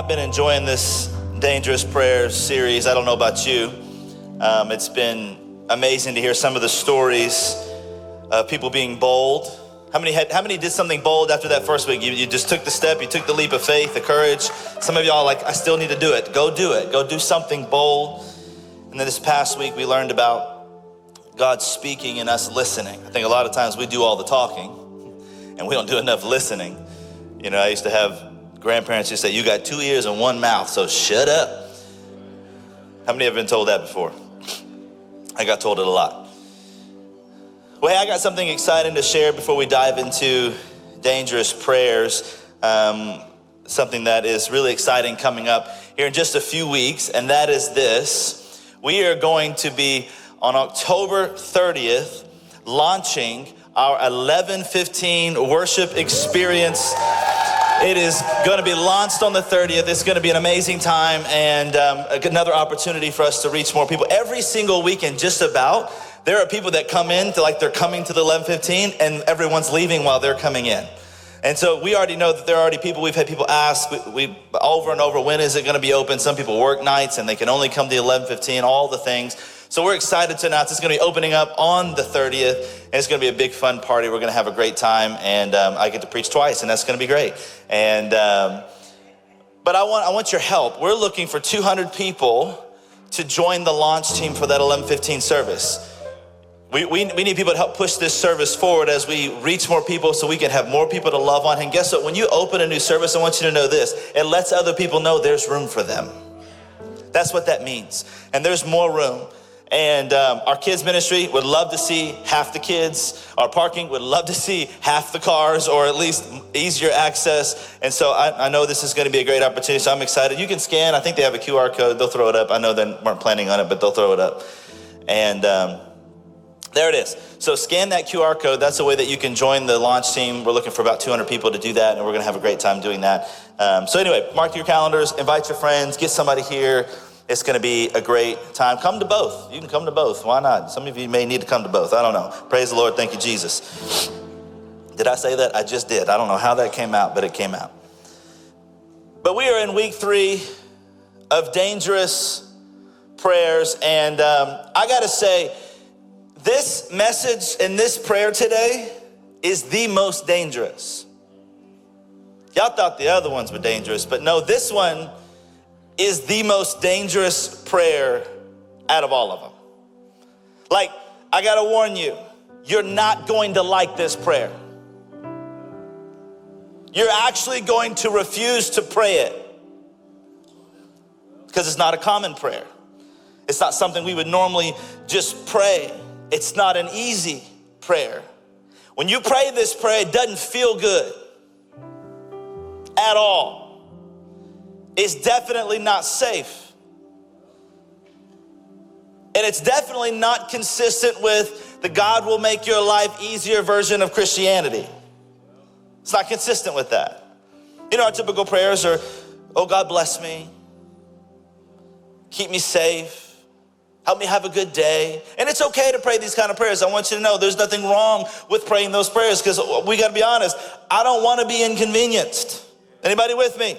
I've been enjoying this dangerous prayer series. I don't know about you. Um, it's been amazing to hear some of the stories of people being bold. How many had, how many did something bold after that first week? You, you just took the step, you took the leap of faith, the courage. Some of y'all like, I still need to do it. Go do it. Go do something bold. And then this past week we learned about God speaking and us listening. I think a lot of times we do all the talking and we don't do enough listening. You know, I used to have grandparents just say, You got two ears and one mouth, so shut up. How many have been told that before? I got told it a lot. Well, hey, I got something exciting to share before we dive into dangerous prayers. Um, something that is really exciting coming up here in just a few weeks, and that is this. We are going to be on October 30th launching our 1115 worship experience it is going to be launched on the 30th. It's going to be an amazing time and um, another opportunity for us to reach more people. Every single weekend, just about, there are people that come in to like they're coming to the 1115 and everyone's leaving while they're coming in. And so we already know that there are already people, we've had people ask we, we over and over, when is it going to be open? Some people work nights and they can only come to 1115, all the things. So we're excited to announce it's going to be opening up on the 30th, and it's going to be a big fun party. We're going to have a great time, and um, I get to preach twice, and that's going to be great. And um, but I want I want your help. We're looking for 200 people to join the launch team for that 11:15 service. We, we, we need people to help push this service forward as we reach more people so we can have more people to love on. And guess what? When you open a new service, I want you to know this it lets other people know there's room for them. That's what that means. And there's more room. And um, our kids ministry would love to see half the kids. Our parking would love to see half the cars or at least easier access. And so I, I know this is going to be a great opportunity. So I'm excited. You can scan. I think they have a QR code. They'll throw it up. I know they weren't planning on it, but they'll throw it up. And um, there it is. So scan that QR code. That's a way that you can join the launch team. We're looking for about 200 people to do that, and we're going to have a great time doing that. Um, so anyway, mark your calendars. Invite your friends. Get somebody here. It's going to be a great time. Come to both. You can come to both. Why not? Some of you may need to come to both. I don't know. Praise the Lord. Thank you, Jesus. Did I say that? I just did. I don't know how that came out, but it came out. But we are in week three of dangerous prayers. And um, I got to say, this message and this prayer today is the most dangerous. Y'all thought the other ones were dangerous, but no, this one is the most dangerous prayer out of all of them. Like, I gotta warn you, you're not going to like this prayer. You're actually going to refuse to pray it because it's not a common prayer. It's not something we would normally just pray. It's not an easy prayer. When you pray this prayer, it doesn't feel good at all is definitely not safe. And it's definitely not consistent with the God will make your life easier version of Christianity. It's not consistent with that. You know, our typical prayers are, oh, God bless me, keep me safe. Help me have a good day. And it's okay to pray these kind of prayers. I want you to know there's nothing wrong with praying those prayers because we got to be honest. I don't want to be inconvenienced. Anybody with me?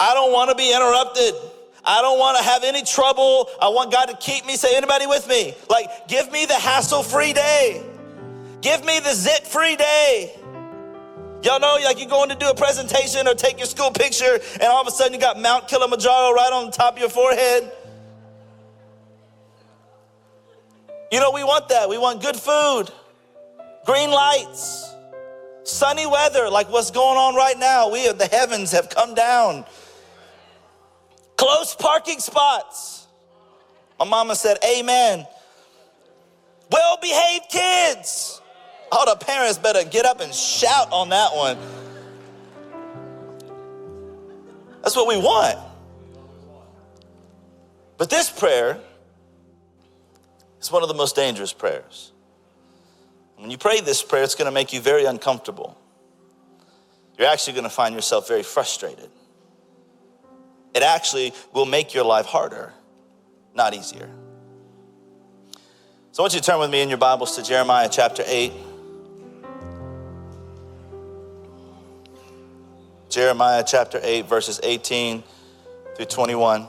I don't want to be interrupted. I don't want to have any trouble. I want God to keep me Say, Anybody with me? Like, give me the hassle free day. Give me the zit free day. Y'all know, like, you're going to do a presentation or take your school picture, and all of a sudden you got Mount Kilimanjaro right on the top of your forehead. You know, we want that. We want good food, green lights, sunny weather, like what's going on right now. We the heavens have come down. Close parking spots. My mama said, Amen. Well behaved kids. All the parents better get up and shout on that one. That's what we want. But this prayer is one of the most dangerous prayers. When you pray this prayer, it's going to make you very uncomfortable. You're actually going to find yourself very frustrated it actually will make your life harder, not easier. So I want you to turn with me in your Bibles to Jeremiah chapter 8. Jeremiah chapter 8, verses 18 through 21.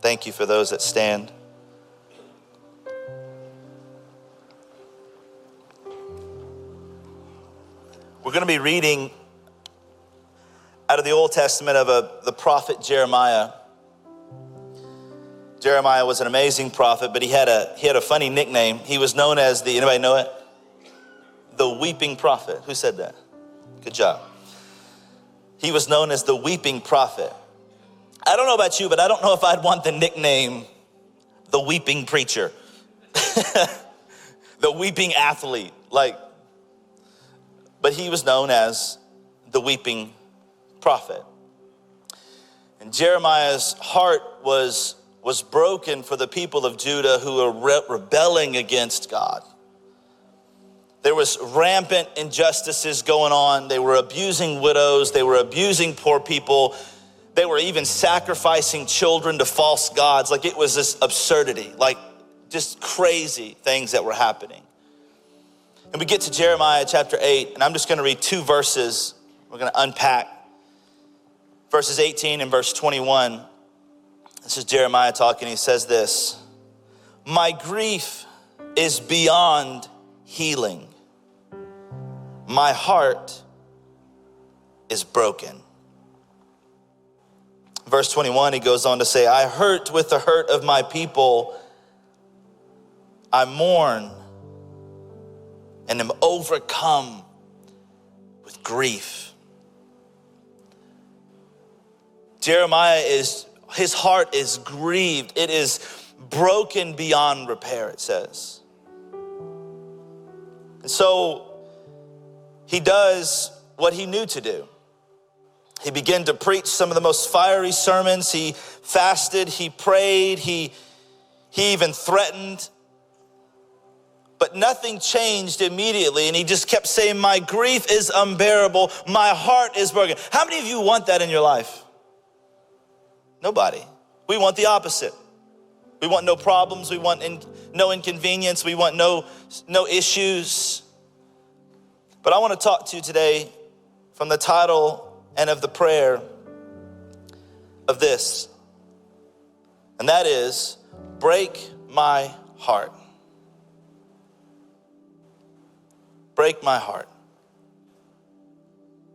Thank you for those that stand. We're going to be reading out of the Old Testament of a, the prophet Jeremiah. Jeremiah was an amazing prophet, but he had a he had a funny nickname. He was known as the anybody know it? The weeping prophet. Who said that? Good job. He was known as the weeping prophet. I don't know about you, but I don't know if I'd want the nickname the weeping preacher. the weeping athlete. Like but he was known as the weeping prophet. And Jeremiah's heart was was broken for the people of Judah who were re- rebelling against God. There was rampant injustices going on. They were abusing widows, they were abusing poor people. They were even sacrificing children to false gods. Like it was this absurdity, like just crazy things that were happening. And we get to Jeremiah chapter 8, and I'm just going to read two verses. We're going to unpack verses 18 and verse 21. This is Jeremiah talking. He says this My grief is beyond healing, my heart is broken. Verse 21, he goes on to say, I hurt with the hurt of my people. I mourn and am overcome with grief. Jeremiah is his heart is grieved. It is broken beyond repair, it says. And so he does what he knew to do. He began to preach some of the most fiery sermons. He fasted, he prayed, he, he even threatened. But nothing changed immediately. And he just kept saying, My grief is unbearable. My heart is broken. How many of you want that in your life? Nobody. We want the opposite. We want no problems. We want in, no inconvenience. We want no, no issues. But I want to talk to you today from the title and of the prayer of this. And that is Break My Heart. Break My Heart.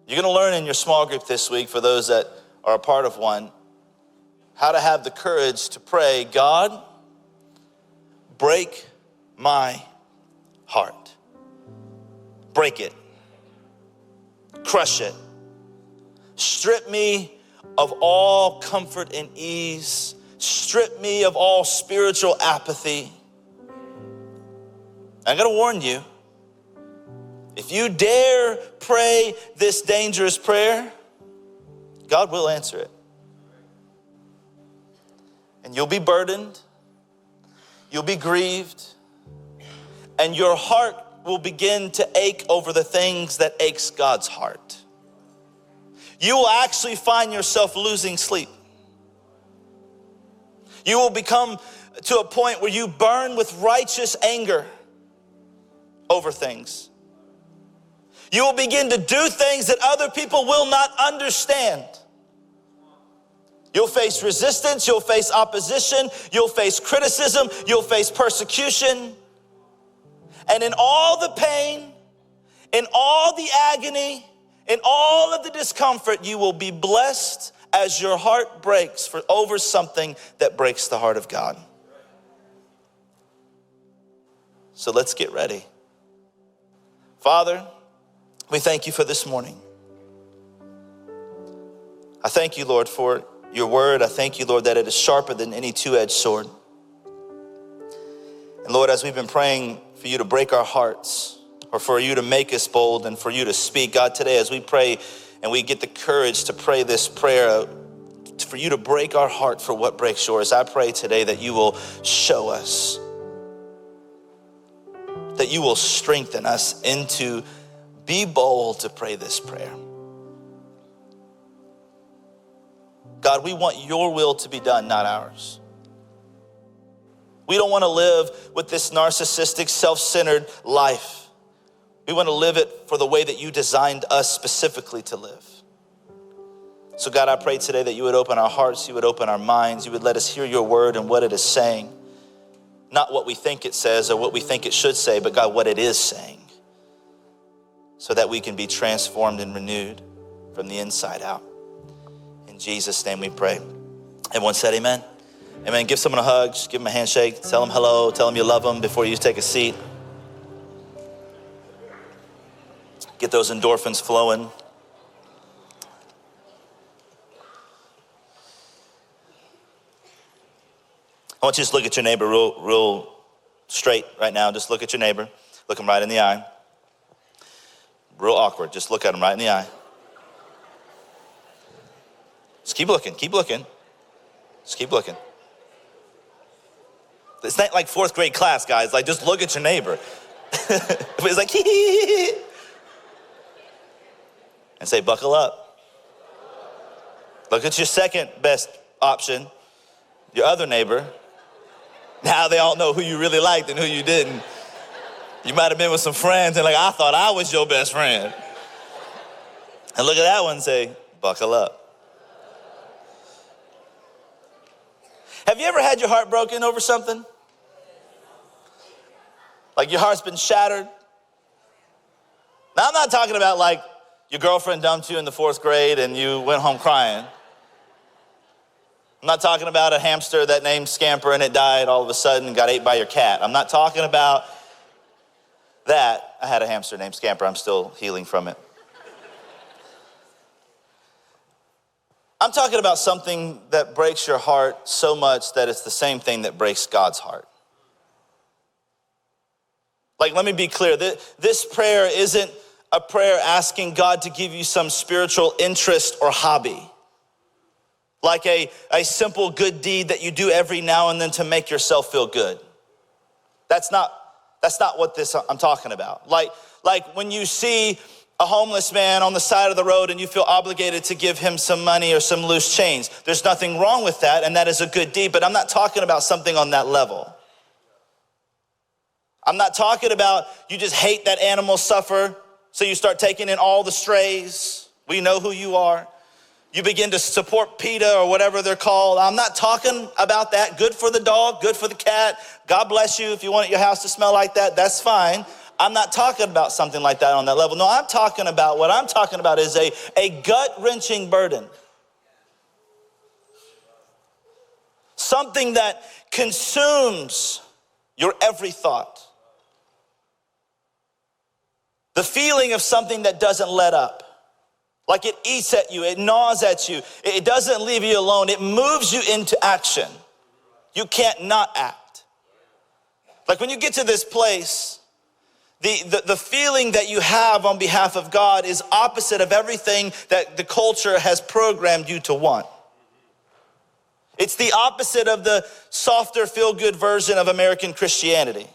You're going to learn in your small group this week, for those that are a part of one, how to have the courage to pray, God, break my heart. Break it, crush it, strip me of all comfort and ease, strip me of all spiritual apathy. I'm gonna warn you if you dare pray this dangerous prayer, God will answer it and you'll be burdened, you'll be grieved, and your heart will begin to ache over the things that aches God's heart. You will actually find yourself losing sleep. You will become to a point where you burn with righteous anger over things. You will begin to do things that other people will not understand. You'll face resistance, you'll face opposition, you'll face criticism, you'll face persecution. And in all the pain, in all the agony, in all of the discomfort, you will be blessed as your heart breaks for over something that breaks the heart of God. So let's get ready. Father, we thank you for this morning. I thank you, Lord, for your word. I thank you, Lord, that it is sharper than any two edged sword. And Lord, as we've been praying for you to break our hearts, or for you to make us bold, and for you to speak, God, today, as we pray and we get the courage to pray this prayer, for you to break our heart for what breaks yours, I pray today that you will show us, that you will strengthen us into be bold to pray this prayer. God, we want your will to be done, not ours. We don't want to live with this narcissistic, self centered life. We want to live it for the way that you designed us specifically to live. So, God, I pray today that you would open our hearts, you would open our minds, you would let us hear your word and what it is saying. Not what we think it says or what we think it should say, but God, what it is saying. So that we can be transformed and renewed from the inside out. In Jesus' name we pray. Everyone said amen. Amen. Give someone a hug, just give them a handshake, tell them hello, tell them you love them before you take a seat. Get those endorphins flowing. I want you to just look at your neighbor real, real straight right now. Just look at your neighbor. Look him right in the eye. Real awkward. Just look at him right in the eye. Just keep looking. Keep looking. Just keep looking. It's not like fourth grade class, guys. Like, just look at your neighbor. it's like, and say, buckle up. Look at your second best option, your other neighbor. Now they all know who you really liked and who you didn't. You might have been with some friends and like, I thought I was your best friend. And look at that one and say, buckle up. Have you ever had your heart broken over something? Like your heart's been shattered? Now, I'm not talking about like your girlfriend dumped you in the fourth grade and you went home crying. I'm not talking about a hamster that named Scamper and it died all of a sudden and got ate by your cat. I'm not talking about that. I had a hamster named Scamper. I'm still healing from it. I'm talking about something that breaks your heart so much that it's the same thing that breaks God's heart. Like, let me be clear this prayer isn't a prayer asking God to give you some spiritual interest or hobby like a, a simple good deed that you do every now and then to make yourself feel good. That's not, that's not what this I'm talking about. Like, like when you see a homeless man on the side of the road and you feel obligated to give him some money or some loose change. There's nothing wrong with that, and that is a good deed, but I'm not talking about something on that level. I'm not talking about you just hate that animal suffer, so you start taking in all the strays. We know who you are you begin to support PETA or whatever they're called. I'm not talking about that. Good for the dog, good for the cat. God bless you. If you want your house to smell like that, that's fine. I'm not talking about something like that on that level. No, I'm talking about what I'm talking about is a, a gut wrenching burden. Something that consumes your every thought. The feeling of something that doesn't let up. Like it eats at you, it gnaws at you, it doesn't leave you alone, it moves you into action. You can't not act. Like when you get to this place, the, the, the, feeling that you have on behalf of God is opposite of everything that the culture has programmed you to want. It's the opposite of the softer, feel good version of American Christianity.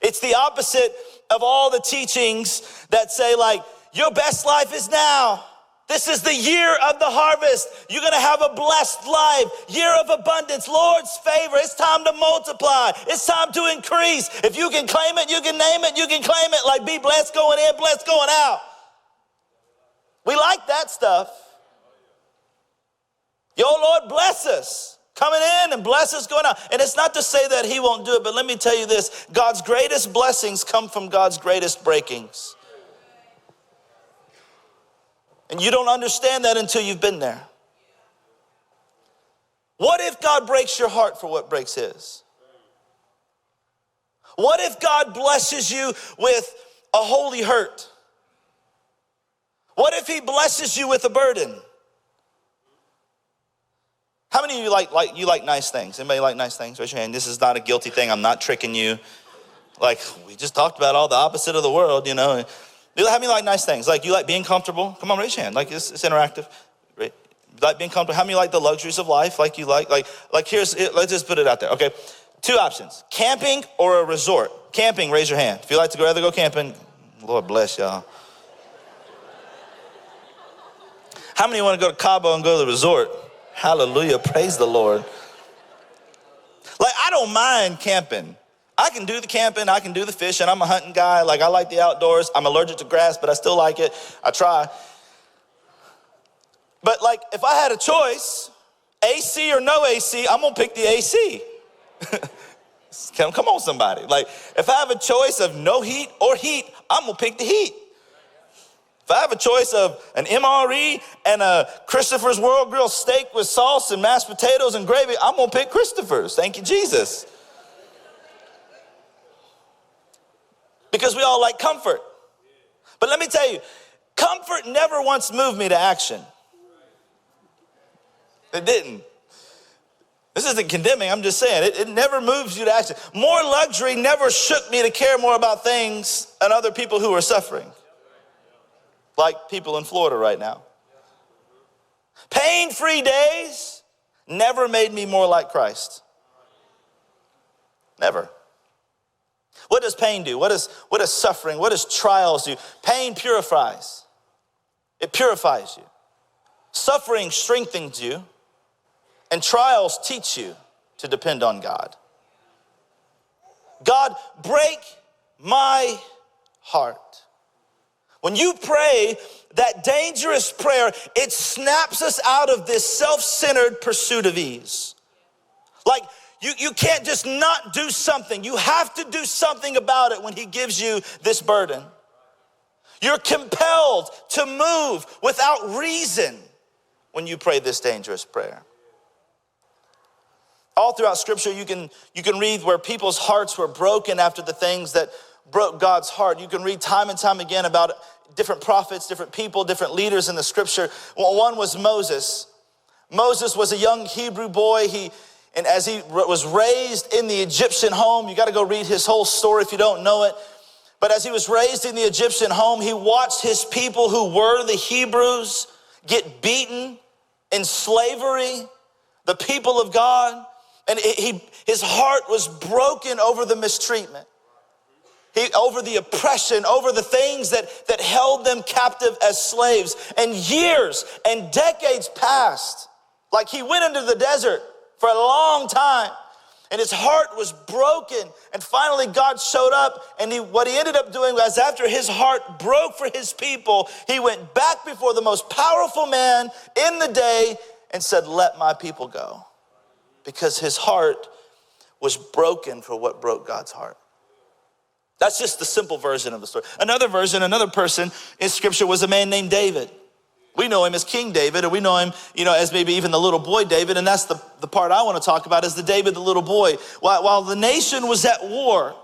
It's the opposite of all the teachings that say, like, your best life is now. This is the year of the harvest. You're gonna have a blessed life, year of abundance, Lord's favor. It's time to multiply, it's time to increase. If you can claim it, you can name it, you can claim it like be blessed going in, blessed going out. We like that stuff. Yo, Lord, bless us coming in and bless us going out. And it's not to say that He won't do it, but let me tell you this God's greatest blessings come from God's greatest breakings. And you don't understand that until you've been there. What if God breaks your heart for what breaks His? What if God blesses you with a holy hurt? What if He blesses you with a burden? How many of you like, like you like nice things? Anybody like nice things? Raise your hand. This is not a guilty thing. I'm not tricking you. Like we just talked about all the opposite of the world, you know. Have me like nice things? Like you like being comfortable? Come on, raise your hand. Like it's, it's interactive. Right? like being comfortable? How many like the luxuries of life? Like you like, like, like here's, let's just put it out there. Okay. Two options camping or a resort. Camping, raise your hand. If you like to go, rather go camping, Lord bless y'all. How many want to go to Cabo and go to the resort? Hallelujah. Praise the Lord. Like, I don't mind camping. I can do the camping, I can do the fishing. I'm a hunting guy. Like, I like the outdoors. I'm allergic to grass, but I still like it. I try. But like, if I had a choice, AC or no AC, I'm gonna pick the AC. come, come on, somebody. Like, if I have a choice of no heat or heat, I'm gonna pick the heat. If I have a choice of an MRE and a Christopher's World Grill steak with sauce and mashed potatoes and gravy, I'm gonna pick Christopher's. Thank you, Jesus. Because we all like comfort. But let me tell you, comfort never once moved me to action. It didn't. This isn't condemning, I'm just saying, it, it, never moves you to action. More luxury never shook me to care more about things and other people who are suffering like people in Florida right now. Pain free days never made me more like Christ. Never. What does pain do? What, is, what does suffering, what does trials do? Pain purifies, it purifies you. Suffering strengthens you, and trials teach you to depend on God. God, break my heart. When you pray that dangerous prayer, it snaps us out of this self centered pursuit of ease. Like, you, you can't just not do something. You have to do something about it when He gives you this burden. You're compelled to move without reason when you pray this dangerous prayer. All throughout Scripture, you can, you can read where people's hearts were broken after the things that broke God's heart. You can read time and time again about different prophets, different people, different leaders in the scripture. One was Moses. Moses was a young Hebrew boy. He, and as he was raised in the Egyptian home, you got to go read his whole story if you don't know it. But as he was raised in the Egyptian home, he watched his people who were the Hebrews get beaten in slavery, the people of God. And he, his heart was broken over the mistreatment he, over the oppression, over the things that, that held them captive as slaves. And years and decades passed. Like he went into the desert for a long time. And his heart was broken. And finally, God showed up. And he, what he ended up doing was, after his heart broke for his people, he went back before the most powerful man in the day and said, Let my people go. Because his heart was broken for what broke God's heart. That's just the simple version of the story. Another version, another person in scripture was a man named David. We know him as King David, or we know him, you know, as maybe even the little boy David, and that's the, the part I want to talk about is the David, the little boy. While, while the nation was at war,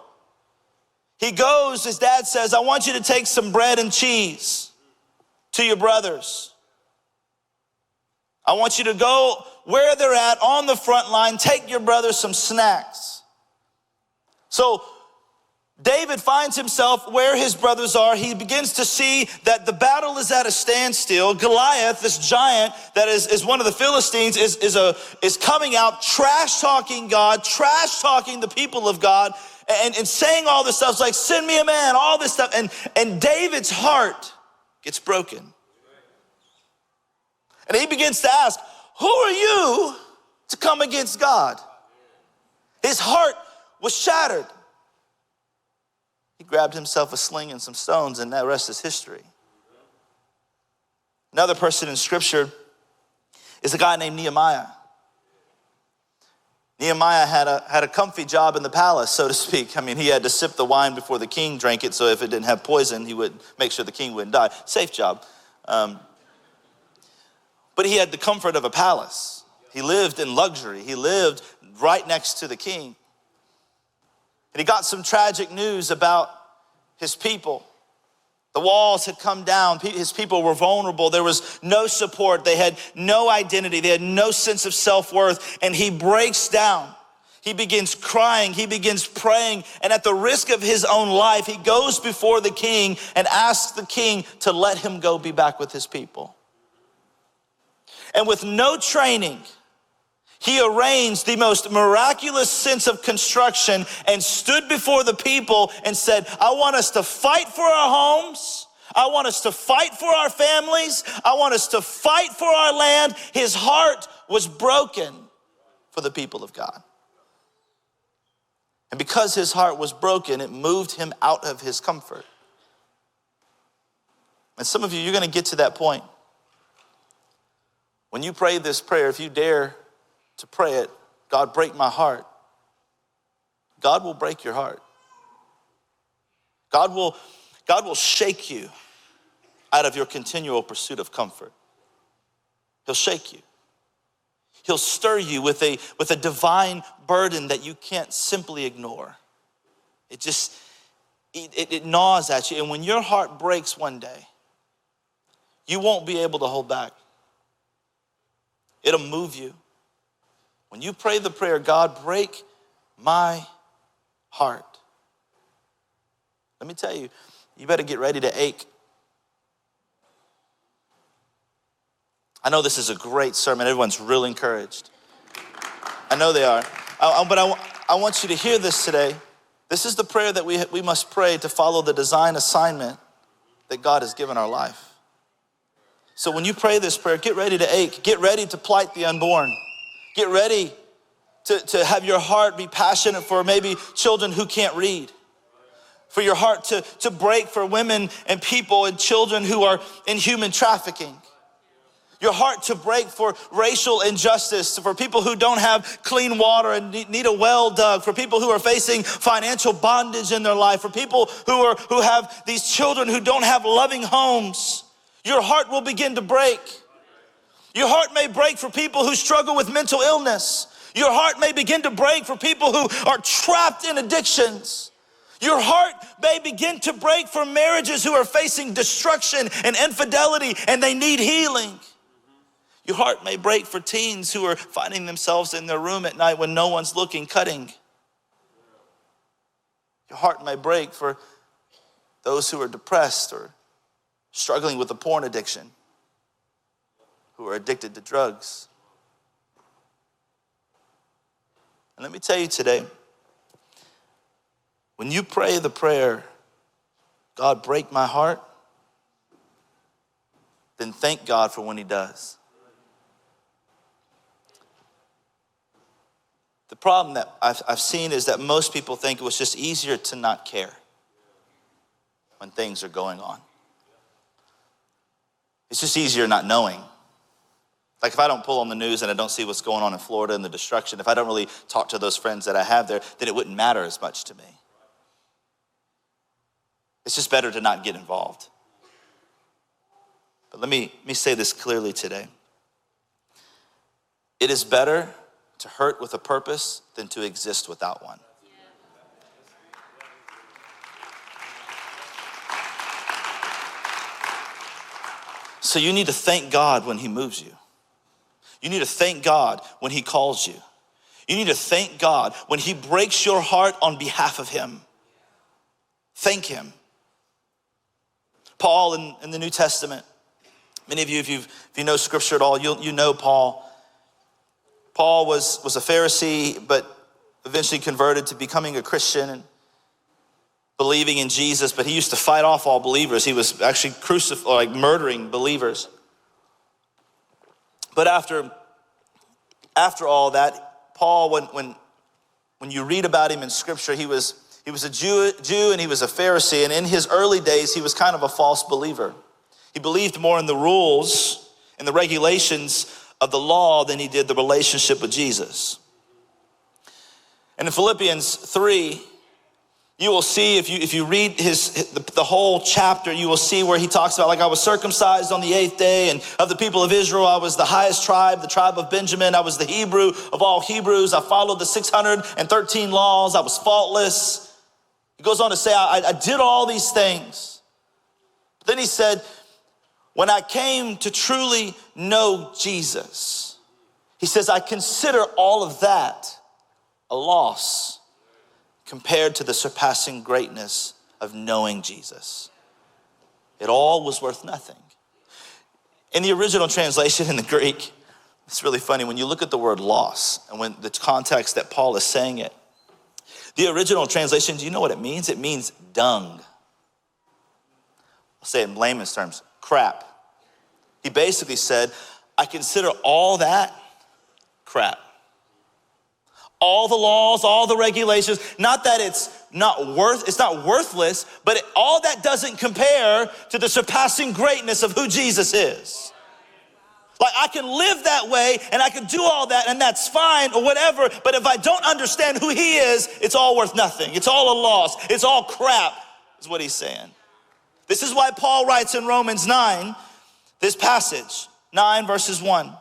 he goes, his dad says, I want you to take some bread and cheese to your brothers. I want you to go where they're at on the front line, take your brothers some snacks. So David finds himself where his brothers are. He begins to see that the battle is at a standstill. Goliath, this giant that is, is one of the Philistines, is, is, a, is coming out, trash talking God, trash talking the people of God, and, and saying all this stuff it's like, send me a man, all this stuff. And, and David's heart gets broken. And he begins to ask, Who are you to come against God? His heart was shattered. He grabbed himself a sling and some stones, and that rest is history. Another person in scripture is a guy named Nehemiah. Nehemiah had a, had a comfy job in the palace, so to speak. I mean, he had to sip the wine before the king drank it, so if it didn't have poison, he would make sure the king wouldn't die. Safe job. Um, but he had the comfort of a palace. He lived in luxury, he lived right next to the king. And he got some tragic news about his people. The walls had come down. His people were vulnerable. There was no support. They had no identity. They had no sense of self worth. And he breaks down. He begins crying. He begins praying. And at the risk of his own life, he goes before the king and asks the king to let him go be back with his people. And with no training, he arranged the most miraculous sense of construction and stood before the people and said, I want us to fight for our homes. I want us to fight for our families. I want us to fight for our land. His heart was broken for the people of God. And because his heart was broken, it moved him out of his comfort. And some of you, you're going to get to that point When you pray this prayer, if you dare to pray it, God, break my heart, God will break your heart. God will, God will shake you out of your continual pursuit of comfort. He'll shake you. He'll stir you with a, with a divine burden that you can't simply ignore. It just, it, it, it gnaws at you. And when your heart breaks one day, you won't be able to hold back. It'll move you. When you pray the prayer, God, break my heart. Let me tell you, you better get ready to ache. I know this is a great sermon. Everyone's real encouraged. I know they are. I, but I, I want you to hear this today. This is the prayer that we, we must pray to follow the design assignment that God has given our life. So when you pray this prayer, get ready to ache. Get ready to plight the unborn. Get ready to, to have your heart be passionate for maybe children who can't read. For your heart to, to break for women and people and children who are in human trafficking your heart to break for racial injustice, for people who don't have clean water and need a well dug, for people who are facing financial bondage in their life, for people who, are, who have these children who don't have loving homes. Your heart will begin to break. Your heart may break for people who struggle with mental illness. Your heart may begin to break for people who are trapped in addictions. Your heart may begin to break for marriages who are facing destruction and infidelity and they need healing. Your heart may break for teens who are finding themselves in their room at night when no one's looking, cutting. Your heart may break for those who are depressed or struggling with a porn addiction, who are addicted to drugs. And let me tell you today when you pray the prayer, God, break my heart, then thank God for when He does. The problem that I've, I've seen is that most people think it was just easier to not care when things are going on. It's just easier not knowing. Like if I don't pull on the news and I don't see what's going on in Florida and the destruction, if I don't really talk to those friends that I have there, then it wouldn't matter as much to me. It's just better to not get involved. But let me, let me say this clearly today. It is better to hurt with a purpose than to exist without one. So you need to thank God when He moves you. You need to thank God when He calls you. You need to thank God when He breaks your heart on behalf of Him. Thank Him. Paul in, in the New Testament, many of you, if, you've, if you know scripture at all, you you know Paul. Paul was, was a Pharisee, but eventually converted to becoming a Christian and believing in Jesus, but he used to fight off all believers. He was actually crucifying, like murdering believers. But after, after all that, Paul, when, when, when you read about him in scripture, he was, he was a Jew, Jew and he was a Pharisee. And in his early days, he was kind of a false believer. He believed more in the rules and the regulations of the law than he did the relationship with Jesus. And in Philippians 3, you will see if you if you read his the, the, whole chapter you will see where he talks about like i was circumcised on the eighth day and of the people of israel i was the highest tribe the tribe of benjamin. I was the hebrew of all hebrews. I followed the 613 laws. I was faultless. He goes on to say i, I did all these things. Then he said when I came to truly know Jesus, he says, I consider all of that a loss compared to the surpassing greatness of knowing Jesus. It all was worth nothing. In the original translation in the Greek, it's really funny when you look at the word loss and when the context that Paul is saying it. The original translation, do you know what it means? It means dung. I'll say it in layman's terms crap. He basically said, I consider all that crap. All the laws, all the regulations, not that it's not worth, it's not worthless, but it, all that doesn't compare to the surpassing greatness of who Jesus is. Like I can live that way and I can do all that and that's fine or whatever, but if I don't understand who he is, it's all worth nothing. It's all a loss. It's all crap, is what he's saying. This is why Paul writes in Romans 9, this passage, 9 verses 1.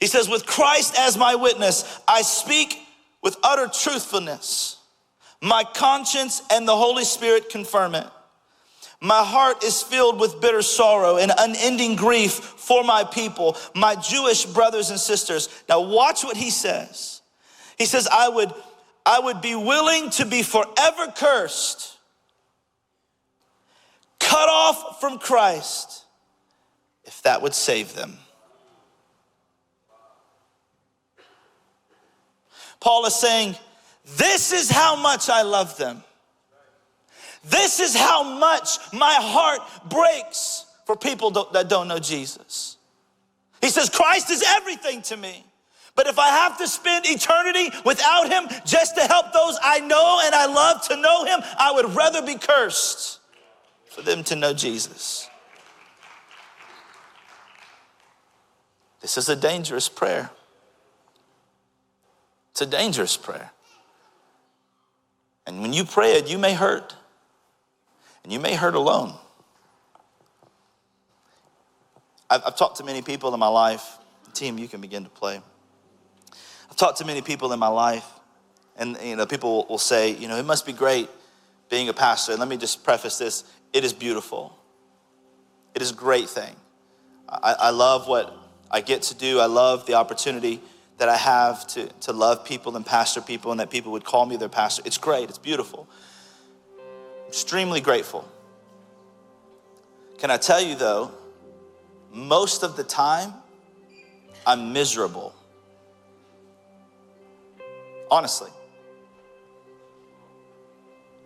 He says, With Christ as my witness, I speak with utter truthfulness. My conscience and the Holy Spirit confirm it. My heart is filled with bitter sorrow and unending grief for my people, my Jewish brothers and sisters. Now watch what he says. He says, I would, I would be willing to be forever cursed, cut off from Christ, if that would save them. Paul is saying, This is how much I love them. This is how much my heart breaks for people that don't know Jesus. He says, Christ is everything to me. But if I have to spend eternity without him just to help those I know and I love to know him, I would rather be cursed for them to know Jesus. This is a dangerous prayer. It's a dangerous prayer. And when you pray it, you may hurt. And you may hurt alone. I've, I've talked to many people in my life. Team, you can begin to play. I've talked to many people in my life, and you know, people will say, you know, it must be great being a pastor. And let me just preface this: it is beautiful. It is a great thing. I, I love what I get to do. I love the opportunity that I have to, to love people and pastor people, and that people would call me their pastor. It's great. It's beautiful extremely grateful. Can I tell you though, most of the time, I'm miserable. Honestly.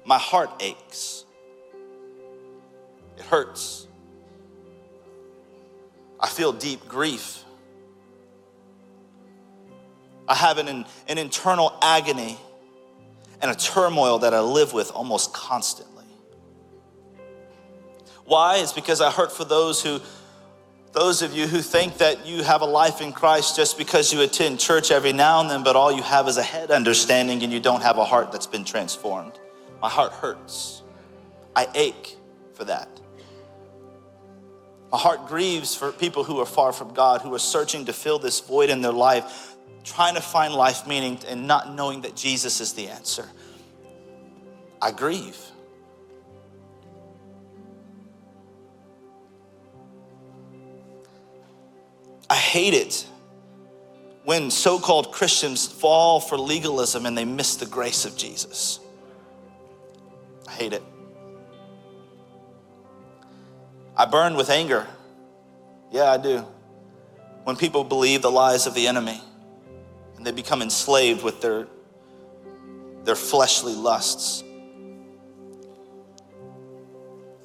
My heart aches. It hurts. I feel deep grief. I have an, an internal agony and a turmoil that I live with almost constantly. Why? It's because I hurt for those who, those of you who think that you have a life in Christ just because you attend church every now and then, but all you have is a head understanding and you don't have a heart that's been transformed. My heart hurts. I ache for that. My heart grieves for people who are far from God, who are searching to fill this void in their life, trying to find life meaning and not knowing that Jesus is the answer. I grieve. I hate it when so called Christians fall for legalism and they miss the grace of Jesus. I hate it. I burn with anger. Yeah, I do. When people believe the lies of the enemy they become enslaved with their, their fleshly lusts,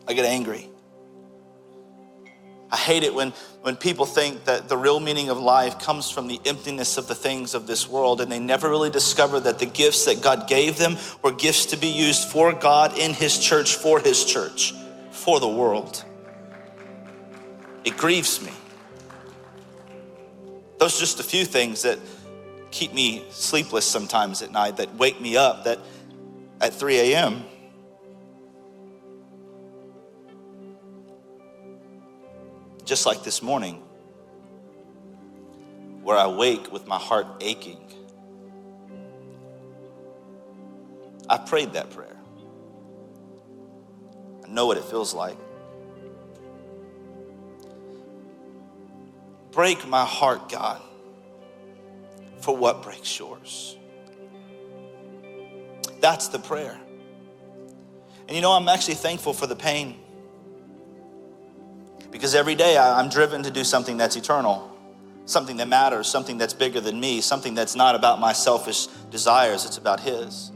I get angry. I hate it when, when people think that the real meaning of life comes from the emptiness of the things of this world and they never really discover that the gifts that God gave them were gifts to be used for God in His church, for His church, for the world. It grieves me. Those are just a few things that keep me sleepless sometimes at night, that wake me up, that at 3 a.m., just like this morning, where I wake with my heart aching. I prayed that prayer. I know what it feels like. Break my heart, God, for what breaks yours. That's the prayer. And you know, I'm actually thankful for the pain because every day I'm driven to do something that's eternal, something that matters, something that's bigger than me, something that's not about my selfish desires, it's about His.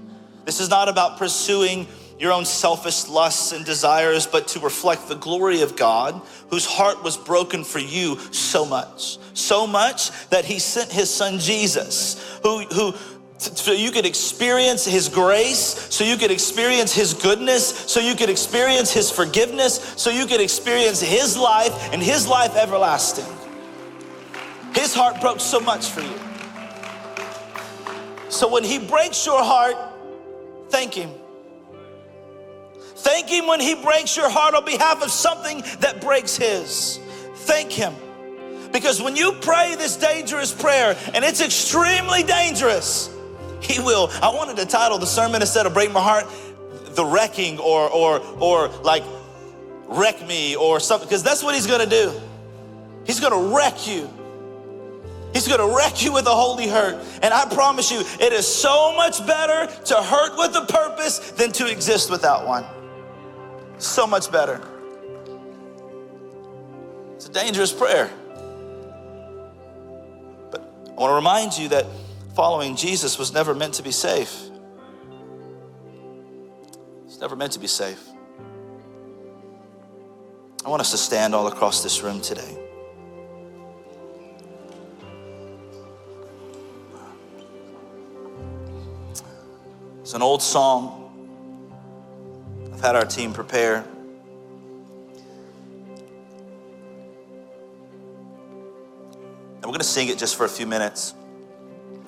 This is not about pursuing your own selfish lusts and desires, but to reflect the glory of God, whose heart was broken for you so much. So much that he sent his son Jesus, who, who so you could experience His grace, so you could experience His goodness, so you could experience His forgiveness, so you could experience His life and His life everlasting. His heart broke so much for you. So when He breaks your heart, thank Him. Thank Him when He breaks your heart on behalf of something that breaks His. Thank Him. Because when you pray this dangerous prayer, and it's extremely dangerous, He will. I wanted to title the sermon instead of Break My Heart, The Wrecking, or, or, or like, Wreck Me, or something, because that's what He's gonna do. He's gonna wreck you. He's gonna wreck you with a holy hurt. And I promise you, it is so much better to hurt with a purpose than to exist without one. So much better. It's a dangerous prayer. But I want to remind you that following Jesus was never meant to be safe. It's never meant to be safe. I want us to stand all across this room today. It's an old song. Had our team prepare. And we're going to sing it just for a few minutes.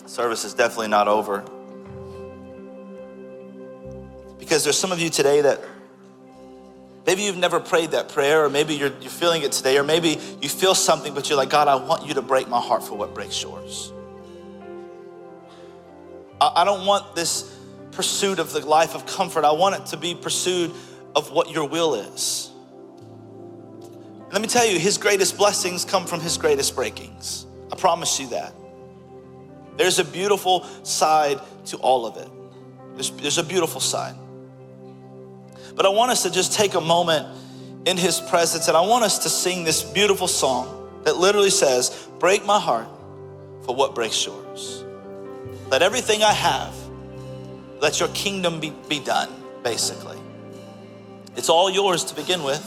Service is definitely not over. Because there's some of you today that maybe you've never prayed that prayer, or maybe you're, you're feeling it today, or maybe you feel something, but you're like, God, I want you to break my heart for what breaks yours. I, I don't want this pursuit of the life of comfort. I want it to be pursued of what your will is. Let me tell you, his greatest blessings come from his greatest breakings. I promise you that. There's a beautiful side to all of it. There's, there's a beautiful side. But I want us to just take a moment in his presence and I want us to sing this beautiful song that literally says, Break my heart for what breaks yours. Let everything I have, let your kingdom be, be done, basically. It's all yours to begin with.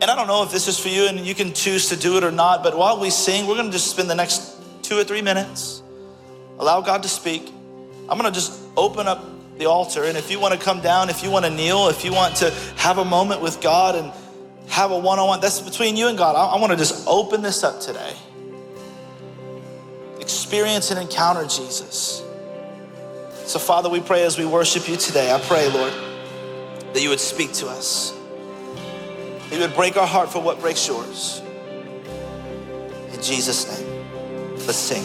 And I don't know if this is for you and you can choose to do it or not, but while we sing, we're gonna just spend the next two or three minutes, allow God to speak. I'm gonna just open up the altar, and if you wanna come down, if you wanna kneel, if you want to have a moment with God and have a one on one, that's between you and God. I, I wanna just open this up today. Experience and encounter Jesus. So, Father, we pray as we worship you today, I pray, Lord, that you would speak to us. You would break our heart for what breaks yours. In Jesus' name, let's sing.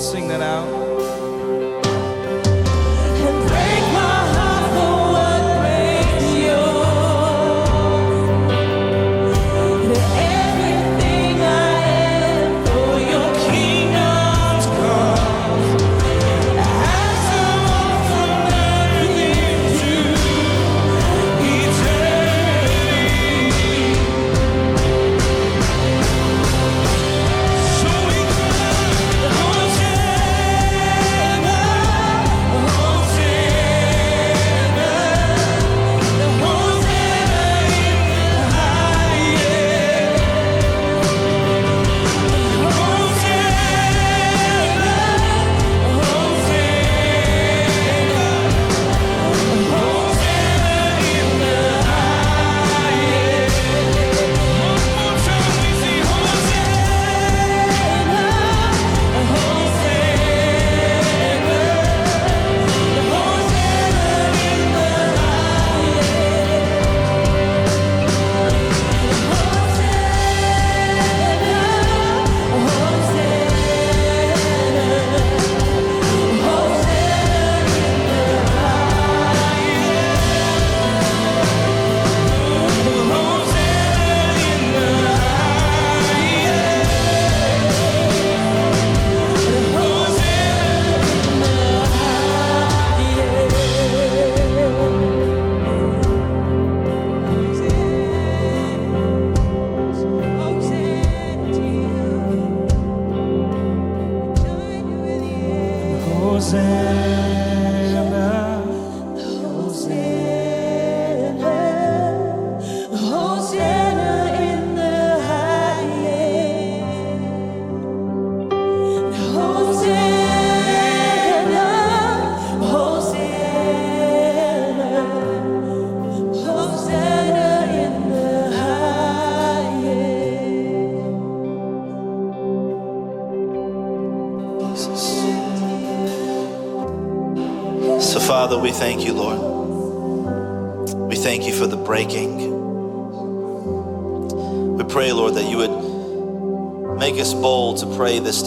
Sing that out.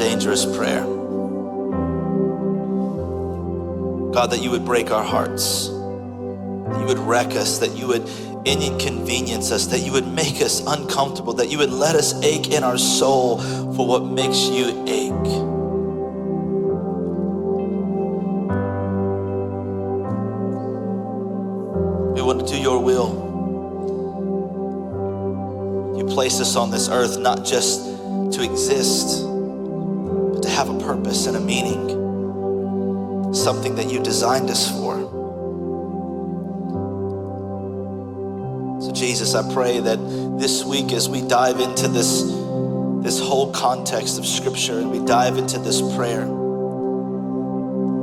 Dangerous prayer. God, that you would break our hearts, that you would wreck us, that you would inconvenience us, that you would make us uncomfortable, that you would let us ache in our soul for what makes you ache. We want to do your will. You place us on this earth not just to exist, have a purpose and a meaning, something that you designed us for. So, Jesus, I pray that this week, as we dive into this, this whole context of Scripture and we dive into this prayer,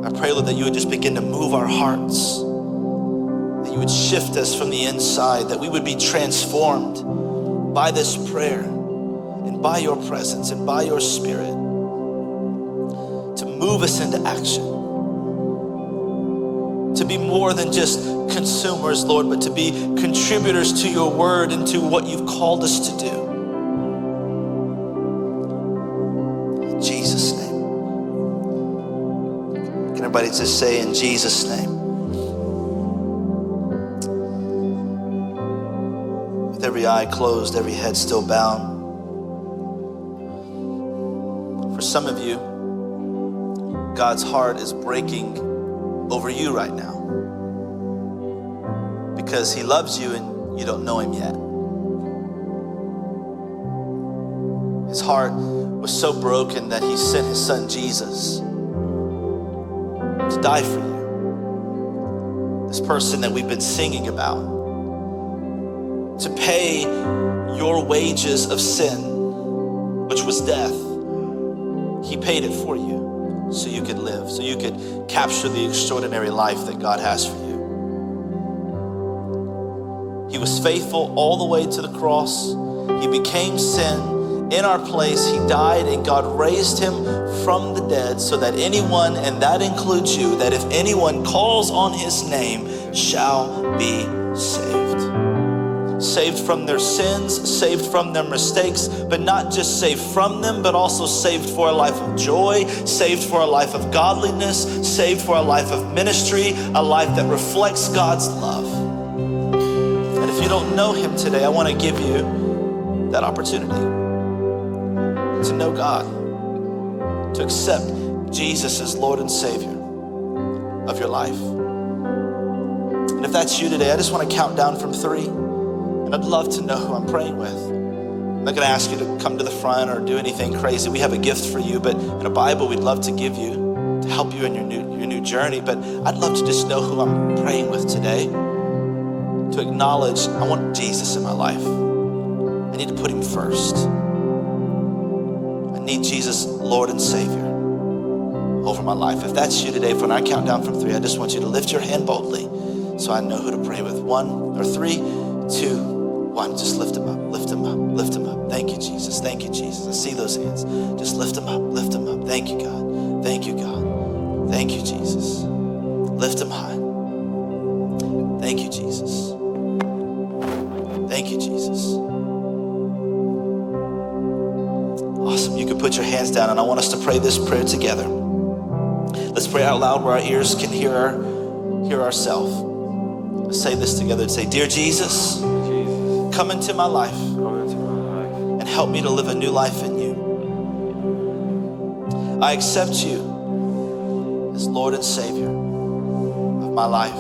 I pray, Lord, that you would just begin to move our hearts that you would shift us from the inside, that we would be transformed by this prayer and by your presence and by your spirit move us into action. To be more than just consumers, Lord, but to be contributors to your word and to what you've called us to do. In Jesus' name. Can everybody just say, in Jesus' name? with every eye closed, every head still bowed. For some of you, God's heart is breaking over you right now because He loves you and you don't know Him yet. His heart was so broken that He sent His Son Jesus to die for you. This person that we've been singing about to pay your wages of sin, which was death. He paid it for you so you could live, so you could capture the extraordinary life that God has for you. He was faithful all the way to the cross. He became sin in our place. He died and God raised him from the dead so that anyone, and that includes you, that if anyone calls on his name shall be saved saved from their sins, saved from their mistakes, but not just saved from them, but also saved for a life of joy, saved for a life of godliness, saved for a life of ministry, a life that reflects God's love. And if you don't know Him today, I want to give you that opportunity to know God, to accept Jesus as Lord and Savior of your life. And if that's you today, I just want to count down from three. I'd love to know who I'm praying with. I'm not going to ask you to come to the front or do anything crazy. We have a gift for you, but in a Bible we'd love to give you to help you in your new, your new journey. But I'd love to just know who I'm praying with today. To acknowledge I want Jesus in my life. I need to put him first. I need Jesus, Lord and Savior, over my life. If that's you today, when I count down from three, I just want you to lift your hand boldly so I know who to pray with. One or three, two, one. Just lift them up, lift them up, lift him up. Thank you, Jesus. Thank you, Jesus. I see those hands. Just lift them up, lift them up. Thank you, God. Thank you, God. Thank you, Jesus. Lift them high. Thank you, Jesus. Thank you, Jesus. Awesome. You can put your hands down, and I want us to pray this prayer together. Let's pray out loud where our ears can hear our, hear ourselves. Say this together. Say, Dear Jesus, come into my life come into my life. and help me to live a new life in you. I accept you as Lord and Savior of my life.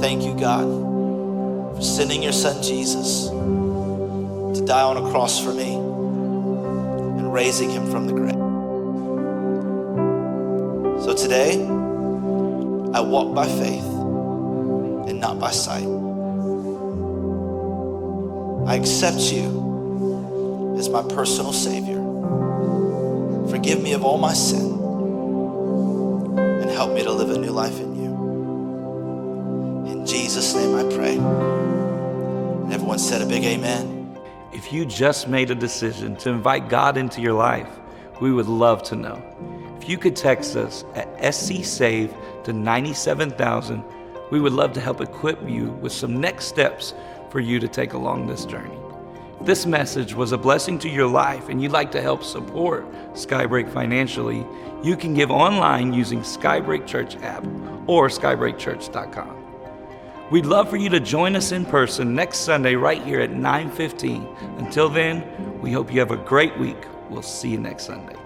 Thank you, God, for sending your Son Jesus to die on a cross for me and raising him from the grave. So today, I walk by faith and not by sight. I accept you as my personal Savior. Forgive me of all my sin and help me to live a new life in you. In Jesus' name I pray. And everyone said a big amen. If you just made a decision to invite God into your life, we would love to know. If you could text us at SC Save to 97000, we would love to help equip you with some next steps for you to take along this journey. If this message was a blessing to your life and you'd like to help support Skybreak financially, you can give online using Skybreak Church app or skybreakchurch.com. We'd love for you to join us in person next Sunday right here at 9:15. Until then, we hope you have a great week. We'll see you next Sunday.